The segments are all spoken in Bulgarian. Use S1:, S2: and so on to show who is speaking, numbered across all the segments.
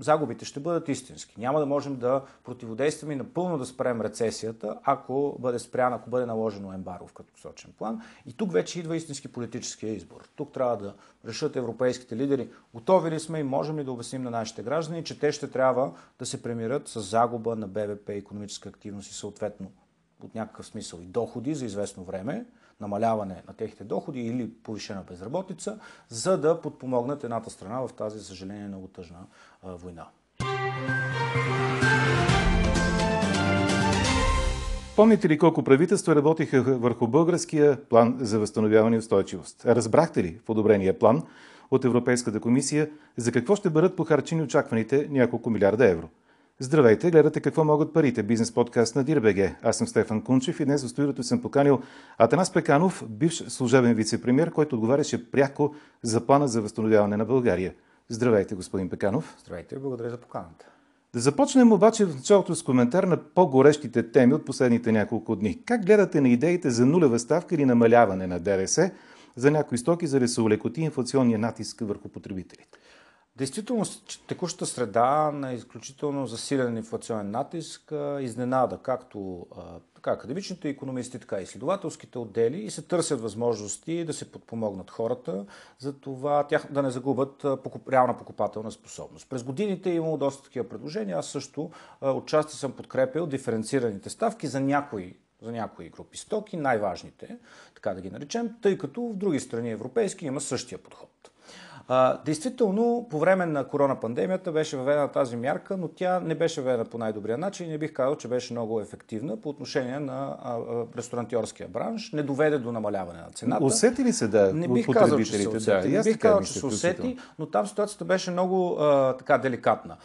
S1: загубите ще бъдат истински. Няма да можем да противодействаме и напълно да спрем рецесията, ако бъде спрян, ако бъде наложено ембаро в краткосрочен план. И тук вече идва истински политическия избор. Тук трябва да решат европейските лидери, готови ли сме и можем ли да обясним на нашите граждани, че те ще трябва да се премират с загуба на БВП, економическа активност и съответно от някакъв смисъл и доходи за известно време, намаляване на техните доходи или повишена безработица, за да подпомогнат едната страна в тази, за съжаление, много тъжна война.
S2: Помните ли колко правителства работиха върху българския план за възстановяване и устойчивост? Разбрахте ли в одобрения план от Европейската комисия за какво ще бъдат похарчени очакваните няколко милиарда евро? Здравейте, гледате какво могат парите. Бизнес подкаст на Дирбеге. Аз съм Стефан Кунчев и днес в студиото съм поканил Атанас Пеканов, бивш служебен вице-премьер, който отговаряше пряко за плана за възстановяване на България. Здравейте, господин Пеканов.
S1: Здравейте, благодаря за поканата.
S2: Да започнем обаче в началото с коментар на по-горещите теми от последните няколко дни. Как гледате на идеите за нулева ставка или намаляване на ДДС за някои стоки, за да се улекоти инфлационния натиск върху потребителите?
S1: Действително, текущата среда на изключително засилен инфлационен натиск изненада както така, академичните економисти, така и изследователските отдели и се търсят възможности да се подпомогнат хората, за това тях да не загубят реална покупателна способност. През годините е имало доста такива предложения. Аз също отчасти съм подкрепил диференцираните ставки за някои за някои групи стоки, най-важните, така да ги наречем, тъй като в други страни европейски има същия подход. А, действително, по време на коронапандемията беше въведена тази мярка, но тя не беше въведена по най-добрия начин и не бих казал, че беше много ефективна по отношение на а, а, ресторантьорския бранш. Не доведе до намаляване на цената.
S2: Усети ли се, да,
S1: не бих казал, че се усети. Да, не бих казал, че се усети, но там ситуацията беше много а, така деликатна.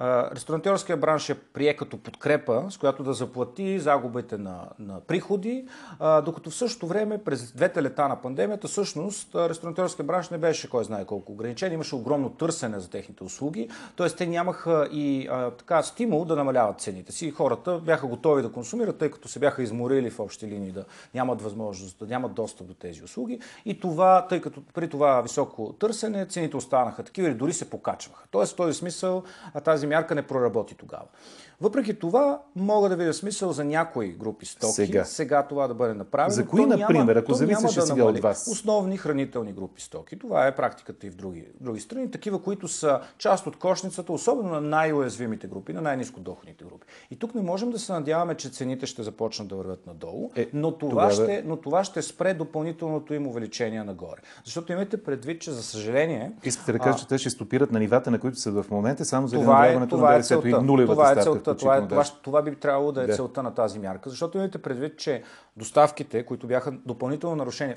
S1: Ресторантьорския бранш е прие като подкрепа, с която да заплати загубите на, на приходи, а, докато в същото време през двете лета на пандемията всъщност ресторантьорския бранш не беше кой знае колко ограничен, имаше огромно търсене за техните услуги, т.е. те нямаха и а, така стимул да намаляват цените си. Хората бяха готови да консумират, тъй като се бяха изморили в общи линии да нямат възможност, да нямат достъп до тези услуги и това, тъй като при това високо търсене, цените останаха такива или дори се покачваха. Тоест в този смисъл тази тази мярка не проработи тогава. Въпреки това, мога да видя смисъл за някои групи стоки сега, сега това да бъде направено.
S2: За кои, например, ако зависеше да сега от вас?
S1: Основни хранителни групи стоки. Това е практиката и в други, други страни. Такива, които са част от кошницата, особено на най-уязвимите групи, на най-низкодоходните групи. И тук не можем да се надяваме, че цените ще започнат да вървят надолу, е, но, това тогава... ще, но това ще спре допълнителното им увеличение нагоре. Защото имайте предвид, че за съжаление...
S2: Искате да кажете, че те ще стопират на нивата, на които са в момента, само за това е, това на ДДС-то е и нулевата това е целта.
S1: Това, е, това, това би трябвало да е да. целта на тази мярка, защото имате предвид, че доставките, които бяха допълнително нарушени,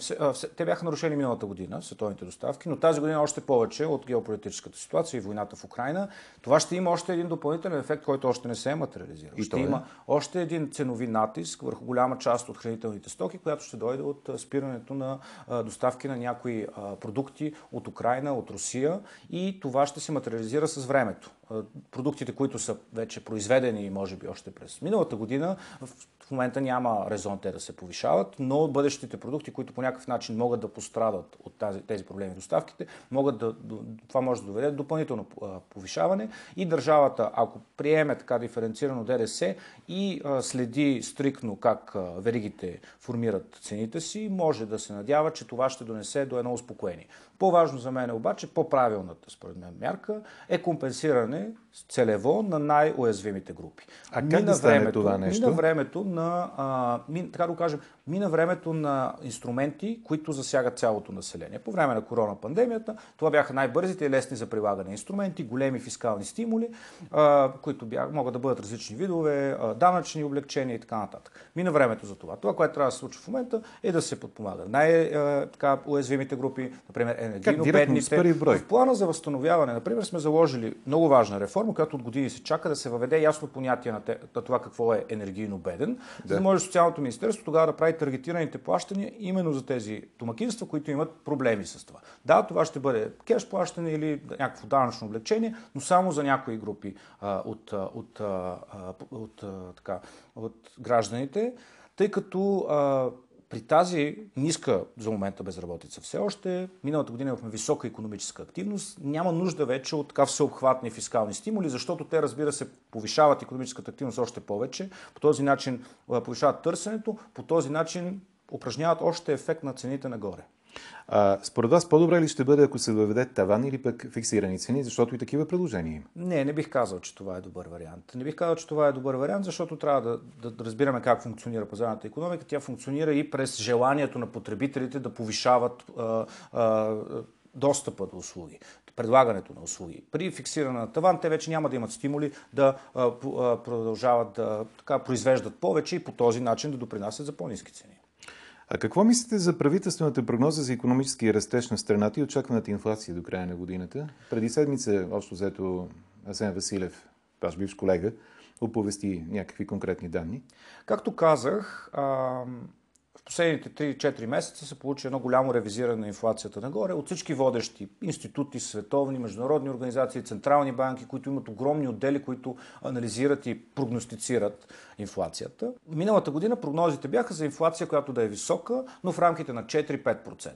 S1: те бяха нарушени миналата година, световните доставки, но тази година още повече от геополитическата ситуация и войната в Украина, това ще има още един допълнителен ефект, който още не се е материализирал. И ще е? има още един ценови натиск върху голяма част от хранителните стоки, която ще дойде от спирането на доставки на някои продукти от Украина, от Русия. И това ще се материализира с времето продуктите, които са вече произведени, може би още през миналата година, в момента няма резон те да се повишават, но бъдещите продукти, които по някакъв начин могат да пострадат от тази, тези проблеми в доставките, могат да, това може да доведе до допълнително повишаване и държавата, ако приеме така диференцирано ДДС и следи стрикно как веригите формират цените си, може да се надява, че това ще донесе до едно успокоение. По-важно за мен е обаче, по-правилната според мен мярка е компенсиране целево на най-уязвимите групи.
S2: А как мина да стане времето, това нещо?
S1: Мина времето на, а, мин, така да го кажем, мина времето на инструменти, които засягат цялото население. По време на корона пандемията това бяха най-бързите и лесни за прилагане инструменти, големи фискални стимули, а, които бях, могат да бъдат различни видове, а, данъчни облегчения и така нататък. Мина времето за това. Това, което трябва да се случи в момента е да се подпомага най-уязвимите групи, например енергийно бедните. В плана за възстановяване, например, сме заложили много важна реформа, която от години се чака да се въведе ясно понятие на, те, на това какво е енергийно беден, да. за да може социалното министерство тогава да прави таргетираните плащания именно за тези домакинства, които имат проблеми с това. Да, това ще бъде кеш плащане или някакво данъчно облегчение, но само за някои групи а, от, от, от, от, така, от гражданите, тъй като а, при тази ниска за момента безработица все още, миналата година имахме висока економическа активност, няма нужда вече от така всеобхватни фискални стимули, защото те, разбира се, повишават економическата активност още повече, по този начин повишават търсенето, по този начин упражняват още ефект на цените нагоре.
S2: А, според вас по-добре ли ще бъде, ако се въведе таван или пък фиксирани цени, защото и такива предложения има?
S1: Не, не бих казал, че това е добър вариант. Не бих казал, че това е добър вариант, защото трябва да, да разбираме как функционира пазарната економика. Тя функционира и през желанието на потребителите да повишават а, а, достъпа до услуги, предлагането на услуги. При фиксиране на таван те вече няма да имат стимули да а, продължават да така, произвеждат повече и по този начин да допринасят за по-низки цени.
S2: А какво мислите за правителствената прогноза за економически растеж на страната и очакваната инфлация до края на годината? Преди седмица, общо взето, Асен Василев, ваш бивш колега, оповести някакви конкретни данни.
S1: Както казах, последните 3-4 месеца се получи едно голямо ревизиране на инфлацията нагоре от всички водещи институти, световни, международни организации, централни банки, които имат огромни отдели, които анализират и прогностицират инфлацията. Миналата година прогнозите бяха за инфлация, която да е висока, но в рамките на 4-5%.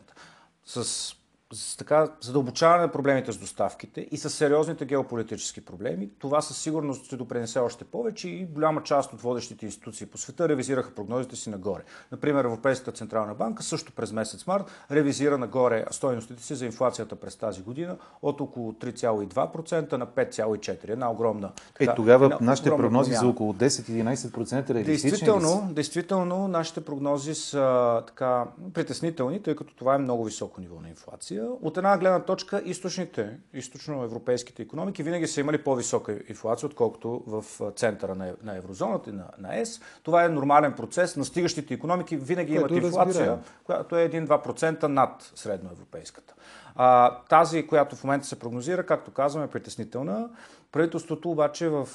S1: С с така задълбочаване на проблемите с доставките и с сериозните геополитически проблеми, това със сигурност ще допренесе още повече и голяма част от водещите институции по света ревизираха прогнозите си нагоре. Например, Европейската централна банка също през месец март ревизира нагоре стоеностите си за инфлацията през тази година от около 3,2% на 5,4%. Една огромна.
S2: Така, е, тогава една нашите прогнози промяна. за около 10-11% реалистични
S1: действително, действително, нашите прогнози са така притеснителни, тъй като това е много високо ниво на инфлация инфлация. От една гледна точка, източните, източноевропейските економики винаги са имали по-висока инфлация, отколкото в центъра на, на еврозоната и на, на ЕС. Това е нормален процес. Настигащите економики винаги имат инфлация, която е 1-2% над средноевропейската. А, тази, която в момента се прогнозира, както казваме, е притеснителна. Правителството обаче в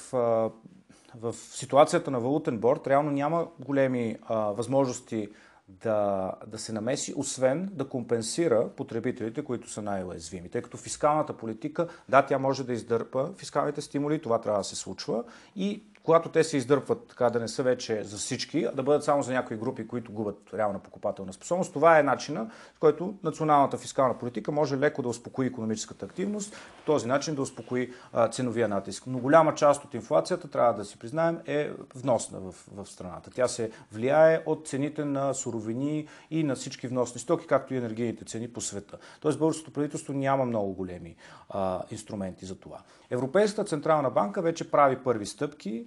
S1: в ситуацията на валутен борт реално няма големи а, възможности да, да се намеси, освен да компенсира потребителите, които са най-уязвими. Тъй като фискалната политика, да, тя може да издърпа фискалните стимули, това трябва да се случва и когато те се издърпват така да не са вече за всички, а да бъдат само за някои групи, които губят реална покупателна способност, това е начина, в който националната фискална политика може леко да успокои економическата активност, по този начин да успокои а, ценовия натиск. Но голяма част от инфлацията, трябва да си признаем, е вносна в, в страната. Тя се влияе от цените на суровини и на всички вносни стоки, както и енергийните цени по света. Тоест българското правителство няма много големи а, инструменти за това. Европейската централна банка вече прави първи стъпки,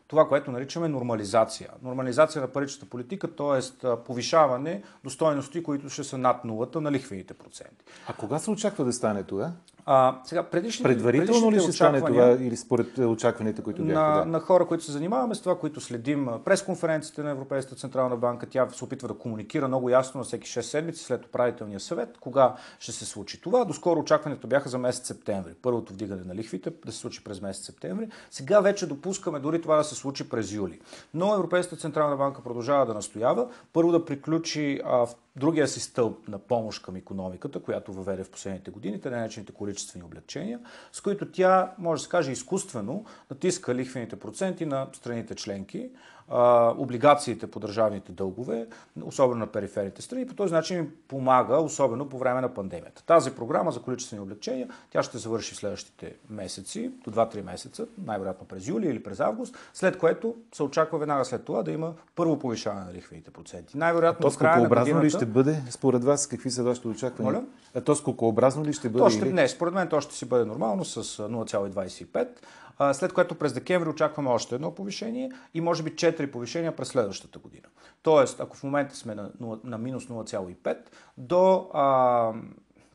S1: това, което наричаме нормализация. Нормализация на паричната политика, т.е. повишаване до стоености, които ще са над нулата на лихвените проценти.
S2: А кога се очаква да стане това?
S1: А, сега, предишните,
S2: Предварително ли ще стане това или според очакванията, които бяха?
S1: На, да? на хора, които се занимаваме с това, които следим през конференцията на Европейската Централна банка, тя се опитва да комуникира много ясно на всеки 6 седмици след управителния съвет, кога ще се случи това. Доскоро очакването бяха за месец септември. Първото вдигане на лихвите да се случи през месец септември. Сега вече допускаме дори това да се случи през юли. Но Европейската Централна банка продължава да настоява първо да приключи а, другия си стълб на помощ към економиката, която въведе в последните години, те наречените количествени облегчения, с които тя, може да се каже, изкуствено натиска лихвените проценти на страните членки, облигациите по държавните дългове, особено на периферните страни. По този начин им помага, особено по време на пандемията. Тази програма за количествени облегчения, тя ще завърши в следващите месеци, до 2-3 месеца, най-вероятно през юли или през август, след което се очаква веднага след това да има първо повишаване на лихвените проценти.
S2: Най-вероятно в края на годината... ще бъде, според вас, какви са вашите очаквания? Моля? А то скокообразно ли ще бъде?
S1: То ще, или... Не, според мен то ще си бъде нормално с 0,25 след което през декември очакваме още едно повишение и може би 4 повишения през следващата година. Тоест, ако в момента сме на, на минус 0,5, до а,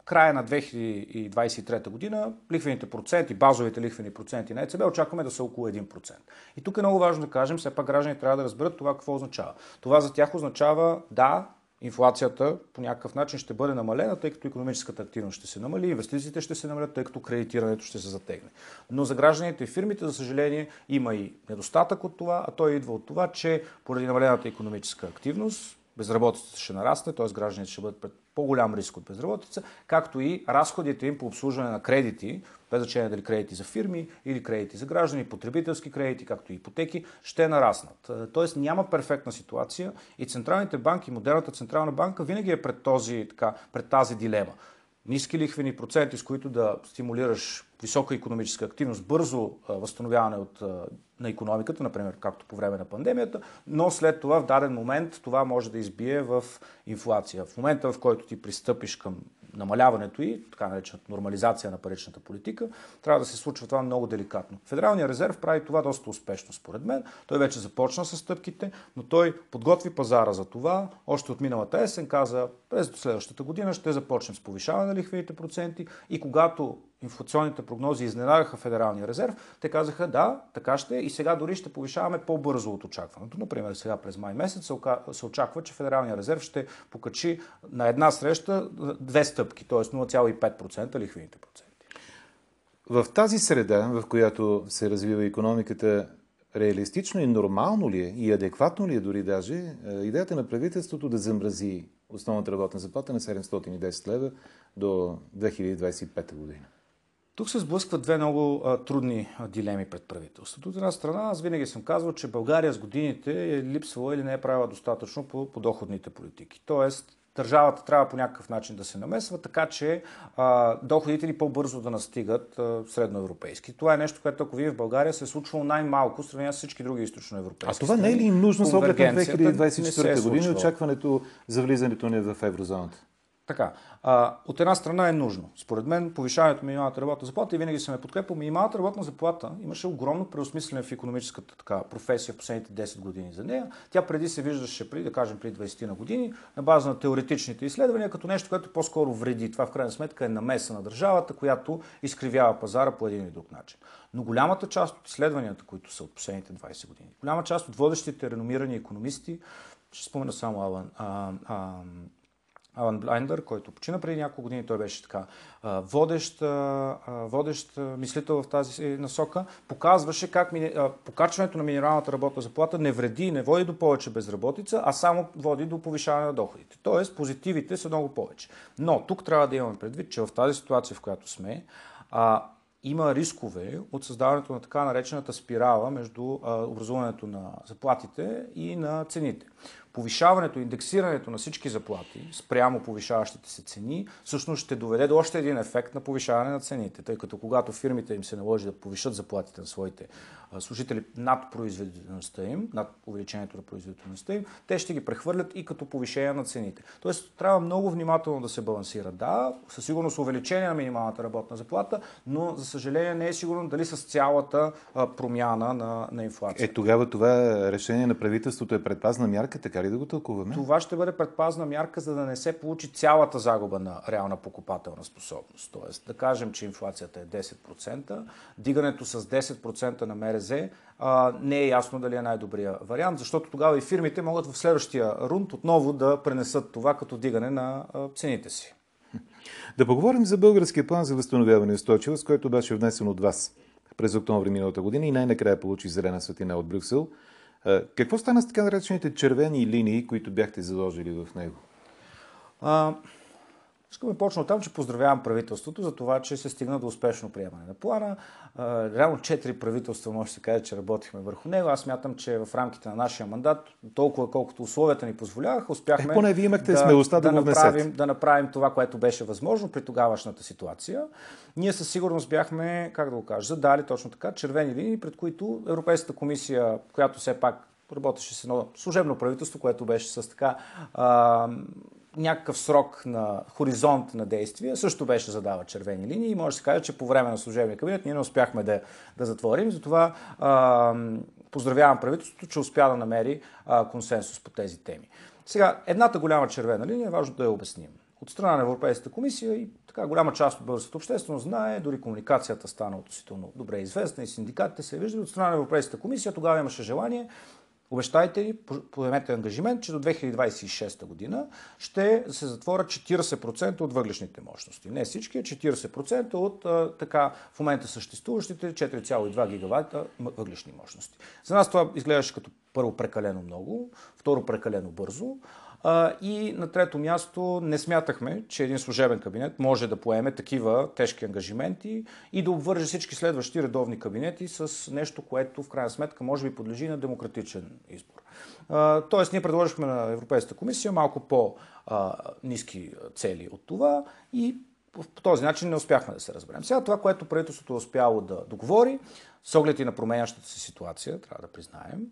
S1: края на 2023 година лихвените проценти, базовите лихвени проценти на ЕЦБ очакваме да са около 1%. И тук е много важно да кажем, все пак граждани трябва да разберат това какво означава. Това за тях означава, да, инфлацията по някакъв начин ще бъде намалена, тъй като економическата активност ще се намали, инвестициите ще се намалят, тъй като кредитирането ще се затегне. Но за гражданите и фирмите, за съжаление, има и недостатък от това, а той идва от това, че поради намалената економическа активност, безработицата ще нарасне, т.е. гражданите ще бъдат пред по-голям риск от безработица, както и разходите им по обслужване на кредити, без значение дали кредити за фирми или кредити за граждани, потребителски кредити, както и ипотеки, ще нараснат. Тоест няма перфектна ситуация и централните банки, модерната централна банка винаги е пред, този, така, пред тази дилема ниски лихвени проценти, с които да стимулираш висока економическа активност, бързо възстановяване от, на економиката, например, както по време на пандемията, но след това в даден момент това може да избие в инфлация. В момента, в който ти пристъпиш към намаляването и така наречената нормализация на паричната политика, трябва да се случва това много деликатно. Федералният резерв прави това доста успешно, според мен. Той вече започна с стъпките, но той подготви пазара за това. Още от миналата есен каза, през следващата година ще започнем с повишаване на лихвените проценти и когато инфлационните прогнози изненадаха Федералния резерв, те казаха да, така ще и сега дори ще повишаваме по-бързо от очакването. Например, сега през май месец се очаква, че Федералния резерв ще покачи на една среща две стъпки, т.е. 0,5% лихвените проценти.
S2: В тази среда, в която се развива економиката, реалистично и нормално ли е и адекватно ли е дори даже е, идеята на правителството да замрази основната работна заплата на 710 лева до 2025 година?
S1: Тук се сблъскват две много а, трудни а, дилеми пред правителството. От една страна, аз винаги съм казвал, че България с годините е липсвала или не е правила достатъчно по, по доходните политики. Тоест, държавата трябва по някакъв начин да се намесва, така че а, доходите ни по-бързо да настигат а, средноевропейски. Това е нещо, което ако вие в България се е случвало най-малко в сравнение с всички други източноевропейски.
S2: А това не е ли им нужно с оглед на 2024 година и очакването за влизането ни в еврозоната?
S1: Така, а, от една страна е нужно. Според мен повишаването на минималната работна заплата и винаги съм е подкрепил. Минималната работна заплата имаше огромно преосмислене в економическата така, професия в последните 10 години за нея. Тя преди се виждаше, преди, да кажем, преди 20 на години, на база на теоретичните изследвания, като нещо, което по-скоро вреди. Това в крайна сметка е намеса на държавата, която изкривява пазара по един или друг начин. Но голямата част от изследванията, които са от последните 20 години, голяма част от водещите реномирани економисти, ще спомена само Алан, а, а, Алан Блайндър, който почина преди няколко години, той беше така водещ, водещ мислител в тази насока, показваше как покачването на минералната работна заплата не вреди, не води до повече безработица, а само води до повишаване на доходите. Тоест, позитивите са много повече. Но тук трябва да имаме предвид, че в тази ситуация, в която сме, има рискове от създаването на така наречената спирала между образуването на заплатите и на цените повишаването, индексирането на всички заплати спрямо повишаващите се цени, всъщност ще доведе до още един ефект на повишаване на цените, тъй като когато фирмите им се наложи да повишат заплатите на своите служители над производителността им, над увеличението на производителността им, те ще ги прехвърлят и като повишение на цените. Тоест, трябва много внимателно да се балансира. Да, със сигурност увеличение на минималната работна заплата, но за съжаление не е сигурно дали с цялата промяна на, на инфлацията.
S2: Е, тогава това решение на правителството е предпазна мярка, така ли да го тълкуваме?
S1: Това ще бъде предпазна мярка, за да не се получи цялата загуба на реална покупателна способност. Тоест, да кажем, че инфлацията е 10%, дигането с 10% на МРЗ а, не е ясно дали е най-добрия вариант, защото тогава и фирмите могат в следващия рунд отново да пренесат това като дигане на а, цените си.
S2: Да поговорим за българския план за възстановяване и устойчивост, който беше внесен от вас през октомври миналата година и най-накрая получи зелена светлина от Брюксел. Какво стана с така наречените червени линии, които бяхте заложили в него?
S1: А, Искаме да почна от там, че поздравявам правителството за това, че се стигна до успешно приемане на плана. Реално четири правителства може да се каже, че работихме върху него. Аз мятам, че в рамките на нашия мандат, толкова колкото условията ни позволяваха, успяхме
S2: е, поне вие имахте да, смелостта да,
S1: да, направим, да направим това, което беше възможно при тогавашната ситуация. Ние със сигурност бяхме, как да го кажа, задали точно така червени линии, пред които Европейската комисия, която все пак работеше с едно служебно правителство, което беше с така а, някакъв срок на хоризонт на действие, също беше задава червени линии и може да се каже, че по време на служебния кабинет ние не успяхме да, да затворим. Затова а, поздравявам правителството, че успя да намери а, консенсус по тези теми. Сега, едната голяма червена линия е важно да я обясним. От страна на Европейската комисия и така голяма част от българската общественост знае, дори комуникацията стана относително добре известна и синдикатите се виждат. От страна на Европейската комисия тогава имаше желание Обещайте ни, поемете ангажимент, че до 2026 година ще се затворят 40% от въглешните мощности. Не всички, а 40% от а, така в момента съществуващите 4,2 гигавата въглешни мощности. За нас това изглеждаше като първо прекалено много, второ прекалено бързо. И на трето място не смятахме, че един служебен кабинет може да поеме такива тежки ангажименти и да обвърже всички следващи редовни кабинети с нещо, което в крайна сметка може би подлежи на демократичен избор. Тоест, ние предложихме на Европейската комисия малко по-низки цели от това и по този начин не успяхме да се разберем. Сега това, което правителството е успяло да договори, с оглед и на променящата се ситуация, трябва да признаем,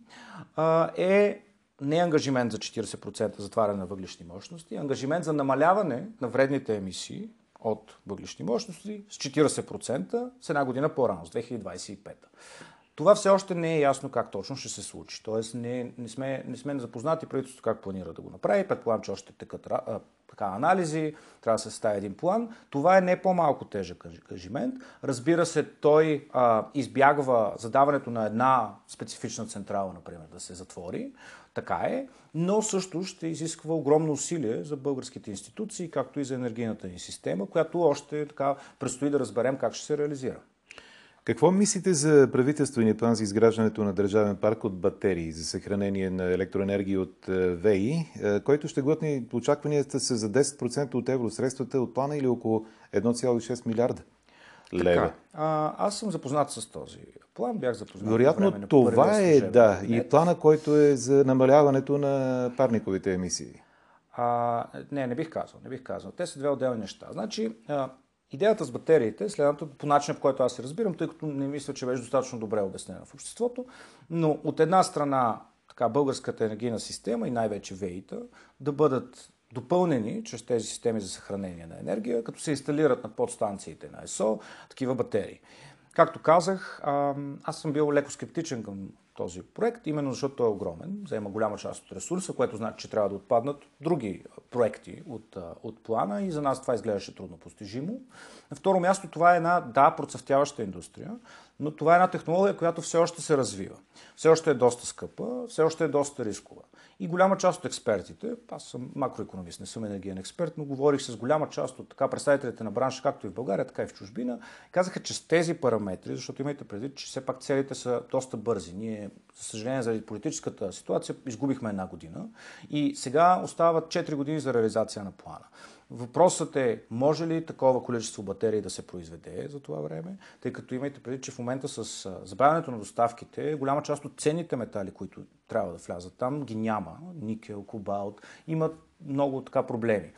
S1: е не ангажимент за 40% затваряне на въглишни мощности, ангажимент за намаляване на вредните емисии от въглишни мощности с 40% с една година по-рано, с 2025. Това все още не е ясно как точно ще се случи. Тоест не, не, сме, не сме запознати правителството как планира да го направи. Предполагам, че още текат така, анализи, трябва да се състави един план. Това е не по-малко тежък ангажимент. Разбира се, той а, избягва задаването на една специфична централа, например, да се затвори. Така е, но също ще изисква огромно усилие за българските институции, както и за енергийната ни система, която още така предстои да разберем как ще се реализира.
S2: Какво мислите за правителствения план за изграждането на държавен парк от батерии за съхранение на електроенергия от е, ВИ, е, който ще глътне очакванията са за 10% от евросредствата от плана или около 1,6 милиарда лева? Така,
S1: а, аз съм запознат с този план, бях запознат.
S2: Вероятно това е, да, и плана, който е за намаляването на парниковите емисии.
S1: А, не, не бих казал, не бих казал. Те са две отделни неща. Значи, а, Идеята с батериите, следното по начина, по който аз се разбирам, тъй като не мисля, че беше достатъчно добре обяснена в обществото, но от една страна така, българската енергийна система и най-вече ВЕИта да бъдат допълнени чрез тези системи за съхранение на енергия, като се инсталират на подстанциите на ЕСО такива батерии. Както казах, аз съм бил леко скептичен към този проект, именно защото той е огромен, заема голяма част от ресурса, което значи, че трябва да отпаднат други проекти от, от плана и за нас това изглеждаше трудно постижимо. На второ място това е една, да, процъфтяваща индустрия, но това е една технология, която все още се развива. Все още е доста скъпа, все още е доста рискова. И голяма част от експертите, аз съм макроекономист, не съм енергиен експерт, но говорих с голяма част от така представителите на бранша, както и в България, така и в чужбина, казаха, че с тези параметри, защото имайте предвид, че все пак целите са доста бързи. Ние, за съжаление, заради политическата ситуация, изгубихме една година и сега остават 4 години за реализация на плана. Въпросът е, може ли такова количество батерии да се произведе за това време, тъй като имайте преди, че в момента с забавянето на доставките, голяма част от ценните метали, които трябва да влязат там, ги няма. Никел, кобалт, имат много така проблеми.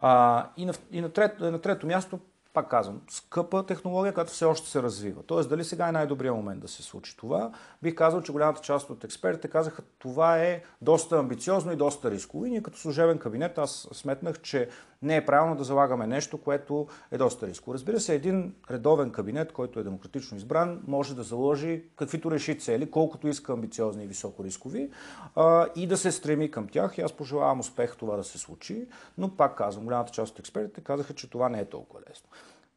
S1: А, и на, и на, трет, на трето място, пак казвам, скъпа технология, която все още се развива. Тоест, дали сега е най-добрият момент да се случи това? Бих казал, че голямата част от експертите казаха, това е доста амбициозно и доста рисково. И ние като служебен кабинет, аз сметнах, че не е правилно да залагаме нещо, което е доста рисково. Разбира се, един редовен кабинет, който е демократично избран, може да заложи каквито реши цели, колкото иска амбициозни и високо рискови, и да се стреми към тях. И аз пожелавам успех това да се случи, но пак казвам, голямата част от експертите казаха, че това не е толкова лесно.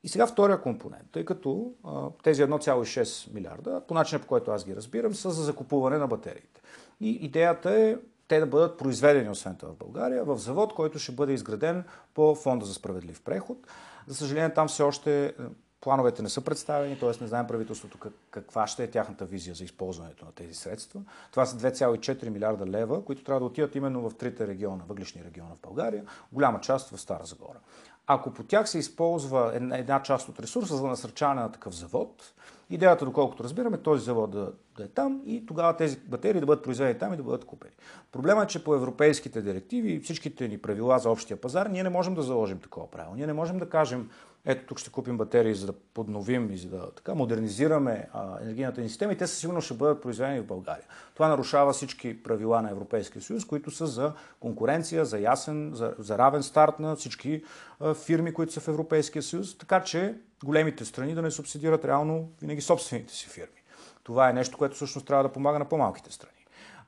S1: И сега втория компонент, тъй като а, тези 1,6 милиарда, по начина по който аз ги разбирам, са за закупуване на батериите. И идеята е те да бъдат произведени, освен това в България, в завод, който ще бъде изграден по Фонда за справедлив преход. За съжаление, там все още е, плановете не са представени, т.е. не знаем правителството каква ще е тяхната визия за използването на тези средства. Това са 2,4 милиарда лева, които трябва да отидат именно в трите региона, въглишни региона в България, голяма част в Стара Загора. Ако по тях се използва една част от ресурса за насърчаване на такъв завод, идеята, доколкото разбираме, този завод да, да е там и тогава тези батерии да бъдат произведени там и да бъдат купени. Проблемът е, че по европейските директиви и всичките ни правила за общия пазар, ние не можем да заложим такова правило. Ние не можем да кажем, ето тук ще купим батерии, за да подновим и за да така, модернизираме а, енергийната ни система и те със сигурност ще бъдат произведени в България. Това нарушава всички правила на Европейския съюз, които са за конкуренция, за ясен, за, за равен старт на всички а, фирми, които са в Европейския съюз, така че големите страни да не субсидират реално винаги собствените си фирми. Това е нещо, което всъщност трябва да помага на по-малките страни.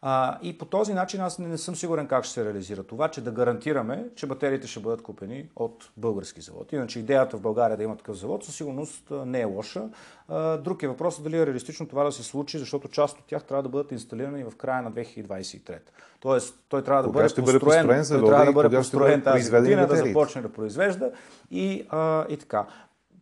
S1: А, и по този начин аз не, не съм сигурен как ще се реализира това, че да гарантираме, че батериите ще бъдат купени от български завод. Иначе идеята в България да има такъв завод със сигурност не е лоша. А, друг е въпросът дали е реалистично това да се случи, защото част от тях трябва да бъдат инсталирани в края на 2023. Тоест, той трябва да бъде, построен, построен той трябва да бъде построен тази година, да започне да произвежда и, а, и така.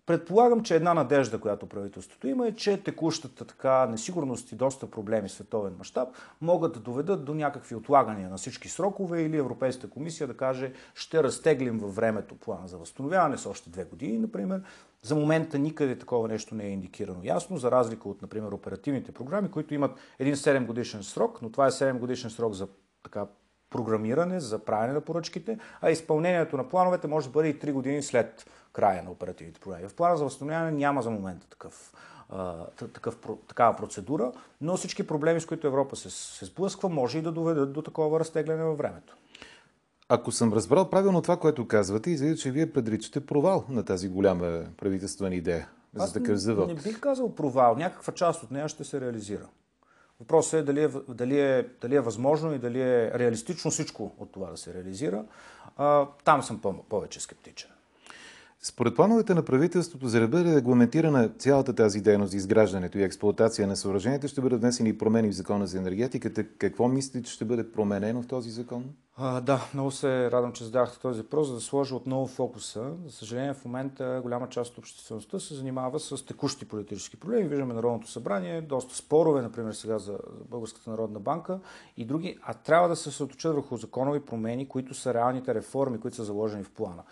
S1: Предполагам, че една надежда, която правителството има е, че текущата така несигурност и доста проблеми в световен мащаб могат да доведат до някакви отлагания на всички срокове или Европейската комисия да каже ще разтеглим във времето плана за възстановяване с още две години, например. За момента никъде такова нещо не е индикирано ясно, за разлика от, например, оперативните програми, които имат един 7 годишен срок, но това е 7 годишен срок за така програмиране, за правене на поръчките, а изпълнението на плановете може да бъде и 3 години след края на оперативните програми. В плана за възстановяване няма за момента такъв, такъв, такава процедура, но всички проблеми, с които Европа се, се сблъсква, може и да доведат до такова разтегляне във времето.
S2: Ако съм разбрал правилно това, което казвате, излиза, че вие предричате провал на тази голяма правителствена идея за такъв завод.
S1: Не бих казал провал. Някаква част от нея ще се реализира. Въпросът е дали, е дали, е дали е възможно и дали е реалистично всичко от това да се реализира. А, там съм повече скептичен.
S2: Според плановете на правителството, за да бъде регламентирана цялата тази дейност изграждането и експлуатация на съоръжението, ще бъдат внесени промени в закона за енергетиката. Какво мислите, че ще бъде променено в този закон?
S1: А, да, много се радвам, че задахте този въпрос, за да сложа отново фокуса. За съжаление, в момента голяма част от обществеността се занимава с текущи политически проблеми. Виждаме Народното събрание, доста спорове, например сега за Българската народна банка и други, а трябва да се съсредоточат върху законови промени, които са реалните реформи, които са заложени в плана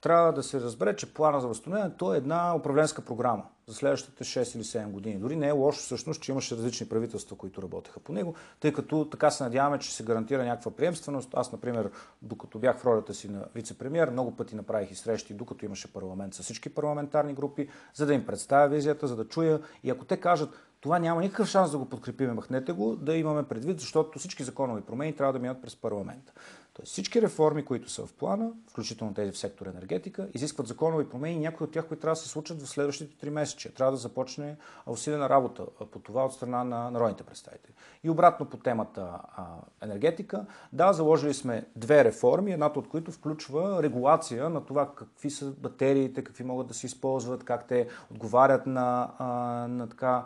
S1: трябва да се разбере, че плана за възстановяване то е една управленска програма за следващите 6 или 7 години. Дори не е лошо всъщност, че имаше различни правителства, които работеха по него, тъй като така се надяваме, че се гарантира някаква приемственост. Аз, например, докато бях в ролята си на вице-премьер, много пъти направих и срещи, докато имаше парламент с всички парламентарни групи, за да им представя визията, за да чуя. И ако те кажат, това няма никакъв шанс да го подкрепиме, махнете го, да имаме предвид, защото всички законови промени трябва да минат през парламента. Тоест всички реформи, които са в плана, включително тези в сектор енергетика, изискват законови промени, някои от тях, които трябва да се случат в следващите три месеца. Трябва да започне усилена работа по това от страна на народните представители. И обратно по темата а, енергетика, да, заложили сме две реформи, едната от които включва регулация на това какви са батериите, какви могат да се използват, как те отговарят на, а, на така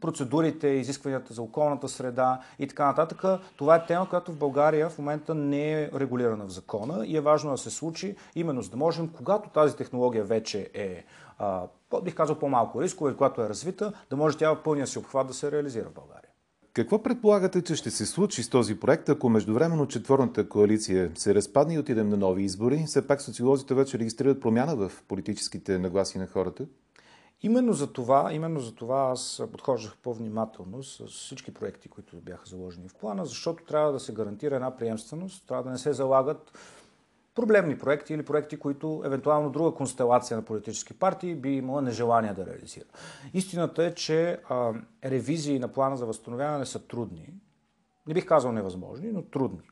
S1: процедурите, изискванията за околната среда и така нататък. Това е тема, която в България в момента не е регулирана в закона и е важно да се случи, именно за да можем, когато тази технология вече е, бих казал, по-малко рискове, когато е развита, да може тя в пълния си обхват да се реализира в България.
S2: Какво предполагате, че ще се случи с този проект, ако междувременно четвърната коалиция се разпадне и отидем на нови избори? Все пак социолозите вече регистрират промяна в политическите нагласи на хората.
S1: Именно за това, именно за това аз подхождах по-внимателно с всички проекти, които бяха заложени в плана, защото трябва да се гарантира една приемственост, трябва да не се залагат проблемни проекти или проекти, които евентуално друга констелация на политически партии би имала нежелание да реализира. Истината е, че а, ревизии на плана за възстановяване са трудни. Не бих казал невъзможни, но трудни.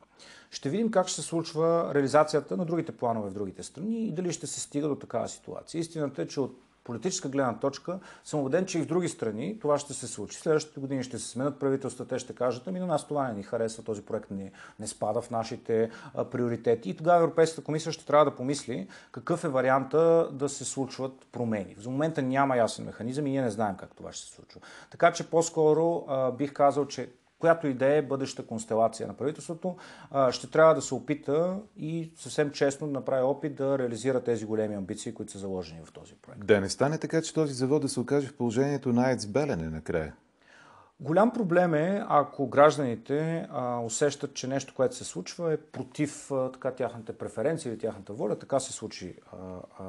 S1: Ще видим как ще се случва реализацията на другите планове в другите страни и дали ще се стига до такава ситуация. Истината е, че от политическа гледна точка съм убеден, че и в други страни това ще се случи. Следващите години ще се сменят правителства, те ще кажат, ами на нас това не ни харесва, този проект не, не спада в нашите а, приоритети. И тогава Европейската комисия ще трябва да помисли какъв е варианта да се случват промени. За момента няма ясен механизъм и ние не знаем как това ще се случва. Така че по-скоро а, бих казал, че която и да е бъдеща констелация на правителството, ще трябва да се опита и съвсем честно да направи опит да реализира тези големи амбиции, които са заложени в този проект.
S2: Да не стане така, че този завод да се окаже в положението на АЕЦ Белене накрая.
S1: Голям проблем е, ако гражданите а, усещат, че нещо, което се случва, е против а, така, тяхната преференция или тяхната воля. Така се случи а, а,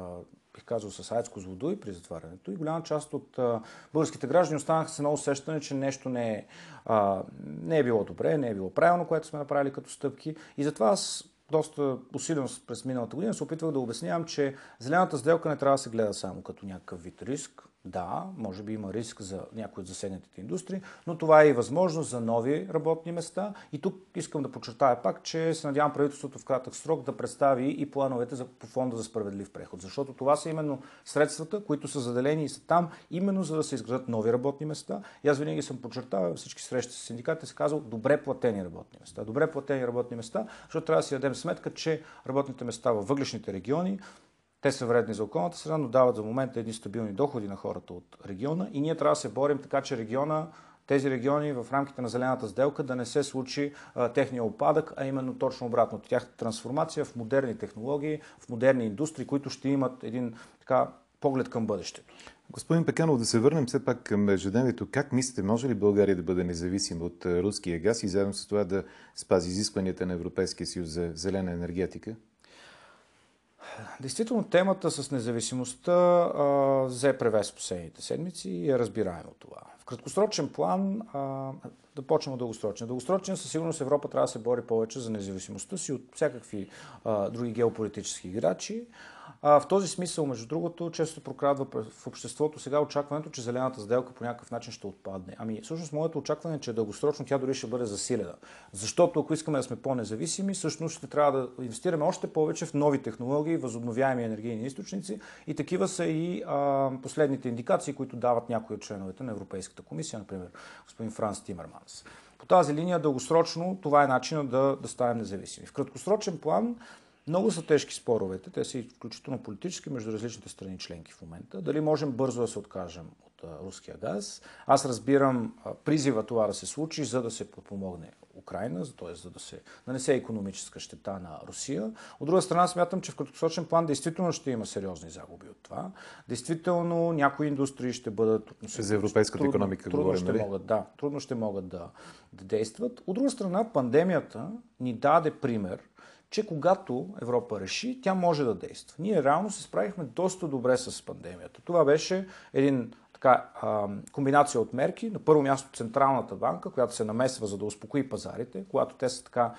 S1: бих казал, с АЕЦ Козлодуй при затварянето. И голяма част от а, българските граждани останаха с едно усещане, че нещо не е, а, не е било добре, не е било правилно, което сме направили като стъпки. И затова аз доста усилено през миналата година се опитвах да обяснявам, че зелената сделка не трябва да се гледа само като някакъв вид риск, да, може би има риск за някои от засегнатите индустрии, но това е и възможност за нови работни места. И тук искам да подчертая пак, че се надявам правителството в кратък срок да представи и плановете за, по фонда за справедлив преход. Защото това са именно средствата, които са заделени и са там, именно за да се изградят нови работни места. И аз винаги съм подчертавал всички срещи с синдикатите, се казал добре платени работни места. Добре платени работни места, защото трябва да си дадем сметка, че работните места във въглишните региони те са вредни за околната среда, но дават за момента едни стабилни доходи на хората от региона и ние трябва да се борим така, че региона тези региони в рамките на зелената сделка да не се случи а, техния опадък, а именно точно обратно. Тяхната трансформация в модерни технологии, в модерни индустрии, които ще имат един така поглед към бъдещето.
S2: Господин Пеканов, да се върнем все пак към ежедневието. Как мислите, може ли България да бъде независима от руския газ и заедно с това да спази изискванията на Европейския съюз за зелена енергетика?
S1: Действително темата с независимостта а, взе превес последните седмици и е разбираемо това. В краткосрочен план, а, да почнем от дългосрочен. Дългосрочен със сигурност Европа трябва да се бори повече за независимостта си от всякакви а, други геополитически играчи. А, в този смисъл, между другото, често прокрадва в обществото сега очакването, че зелената сделка по някакъв начин ще отпадне. Ами, всъщност, моето очакване е, че дългосрочно тя дори ще бъде засилена. Защото ако искаме да сме по-независими, всъщност ще трябва да инвестираме още повече в нови технологии, възобновяеми енергийни източници. И такива са и а, последните индикации, които дават някои от членовете на Европейската комисия, например господин Франс Тимерманс. По тази линия дългосрочно това е начинът да, да станем независими. В краткосрочен план много са тежки споровете, те са изключително политически между различните страни членки в момента. Дали можем бързо да се откажем от а, руския газ? Аз разбирам а, призива това да се случи, за да се подпомогне Украина, т.е. за да се нанесе економическа щета на Русия. От друга страна, смятам, че в краткосрочен план действително ще има сериозни загуби от това. Действително, някои индустрии ще бъдат
S2: за европейската трудно, економика
S1: трудно говорим, ще нали? могат, да, трудно ще могат да, да действат. От друга страна, пандемията ни даде пример – че когато Европа реши, тя може да действа. Ние реално се справихме доста добре с пандемията. Това беше един така, а, комбинация от мерки. На първо място Централната банка, която се намесва за да успокои пазарите, когато те са така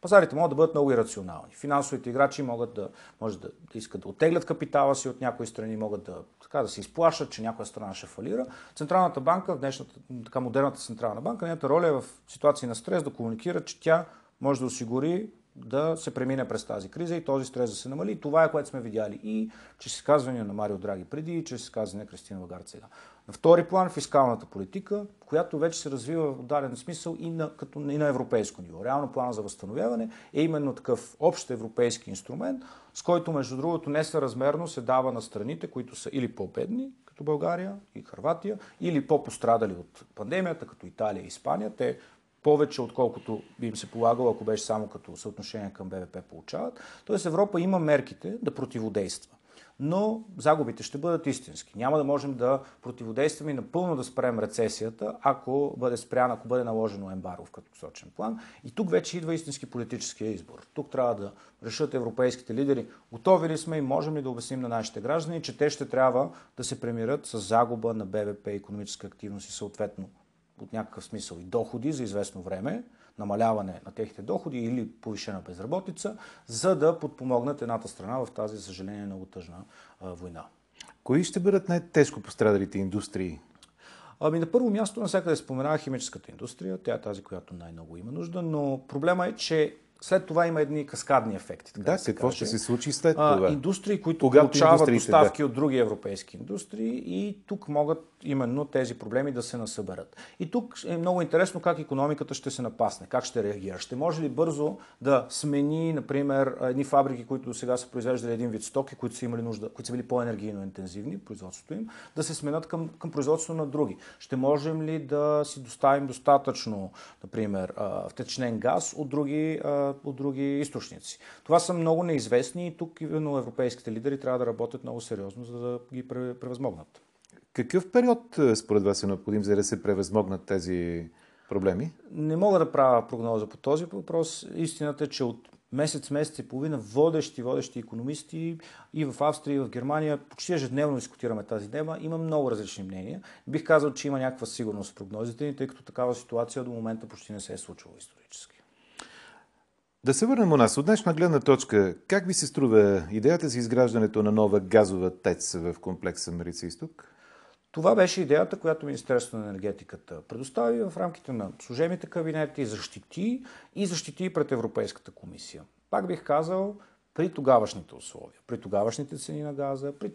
S1: Пазарите могат да бъдат много ирационални. Финансовите играчи могат да, може да, да искат да оттеглят капитала си от някои страни, могат да, така, да се изплашат, че някоя страна ще фалира. Централната банка, днешната, така модерната централна банка, нейната роля е в ситуации на стрес да комуникира, че тя може да осигури да се премине през тази криза и този стрес да се намали. И това е което сме видяли и чрез изказвания на Марио Драги преди и чрез изказвания на Кристина Лагард сега. На втори план фискалната политика, която вече се развива в даден смисъл и на, като, и на европейско ниво. Реално плана за възстановяване е именно такъв общ европейски инструмент, с който между другото несъразмерно се дава на страните, които са или по-бедни, като България и Харватия, или по-пострадали от пандемията, като Италия и Испания. Те повече, отколкото би им се полагало, ако беше само като съотношение към БВП получават. Тоест Европа има мерките да противодейства. Но загубите ще бъдат истински. Няма да можем да противодействаме и напълно да спрем рецесията, ако бъде спрян, ако бъде наложено ембаро в краткосрочен план. И тук вече идва истински политическия избор. Тук трябва да решат европейските лидери, готови ли сме и можем ли да обясним на нашите граждани, че те ще трябва да се премират с загуба на БВП, економическа активност и съответно от някакъв смисъл и доходи за известно време, намаляване на техните доходи или повишена безработица, за да подпомогнат едната страна в тази, за съжаление, много тъжна война.
S2: Кои ще бъдат най-тежко пострадалите индустрии?
S1: Ами на първо място навсякъде споменава химическата индустрия. Тя е тази, която най-много има нужда, но проблема е, че след това има едни каскадни ефекти.
S2: Така да, да какво каже. ще се случи след това?
S1: А, индустрии, които Когато получават доставки да. от други европейски индустрии и тук могат именно тези проблеми да се насъберат. И тук е много интересно как економиката ще се напасне, как ще реагира. Ще може ли бързо да смени, например, едни фабрики, които сега са произвеждали един вид стоки, които са имали нужда, които са били по-енергийно интензивни, производството им, да се сменят към, към производство на други. Ще можем ли да си доставим достатъчно, например, втечнен газ от други, от други източници? Това са много неизвестни и тук именно европейските лидери трябва да работят много сериозно, за да ги превъзмогнат.
S2: Какъв период е, според вас е необходим, за да се превъзмогнат тези проблеми?
S1: Не мога да правя прогноза по този въпрос. Истината е, че от месец, месец и половина водещи, водещи економисти и в Австрия, и в Германия почти ежедневно дискутираме тази тема. Има много различни мнения. Бих казал, че има някаква сигурност в прогнозите ни, тъй като такава ситуация до момента почти не се е случвала исторически.
S2: Да се върнем у нас. От днешна гледна точка, как ви се струва идеята за изграждането на нова газова тец в комплекса Марица Изток?
S1: Това беше идеята, която Министерството на енергетиката предостави в рамките на служебните кабинети, защити и защити пред Европейската комисия. Пак бих казал, при тогавашните условия, при тогавашните цени на газа, при,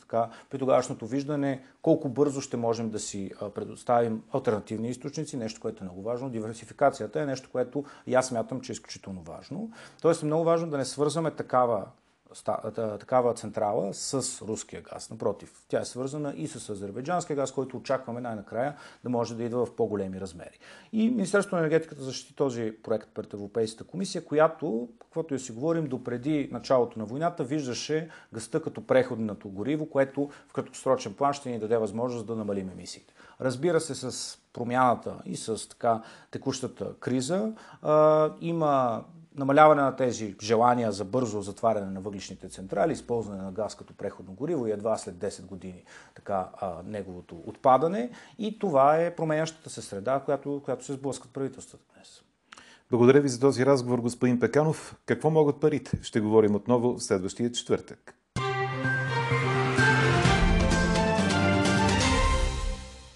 S1: така, при тогавашното виждане колко бързо ще можем да си предоставим альтернативни източници, нещо, което е много важно. Диверсификацията е нещо, което и аз смятам, че е изключително важно. Тоест е много важно да не свързваме такава такава централа с руския газ. Напротив, тя е свързана и с азербайджанския газ, който очакваме най-накрая да може да идва в по-големи размери. И Министерството на енергетиката защити този проект пред Европейската комисия, която, каквото и си говорим, допреди началото на войната, виждаше гъста като преходното гориво, което в краткосрочен план ще ни даде възможност да намалим емисиите. Разбира се, с промяната и с така текущата криза а, има намаляване на тези желания за бързо затваряне на въглишните централи, използване на газ като преходно гориво и едва след 10 години така, а, неговото отпадане. И това е променящата се среда, която, която се сблъскат правителствата днес.
S2: Благодаря ви за този разговор, господин Пеканов. Какво могат парите? Ще говорим отново в следващия четвъртък.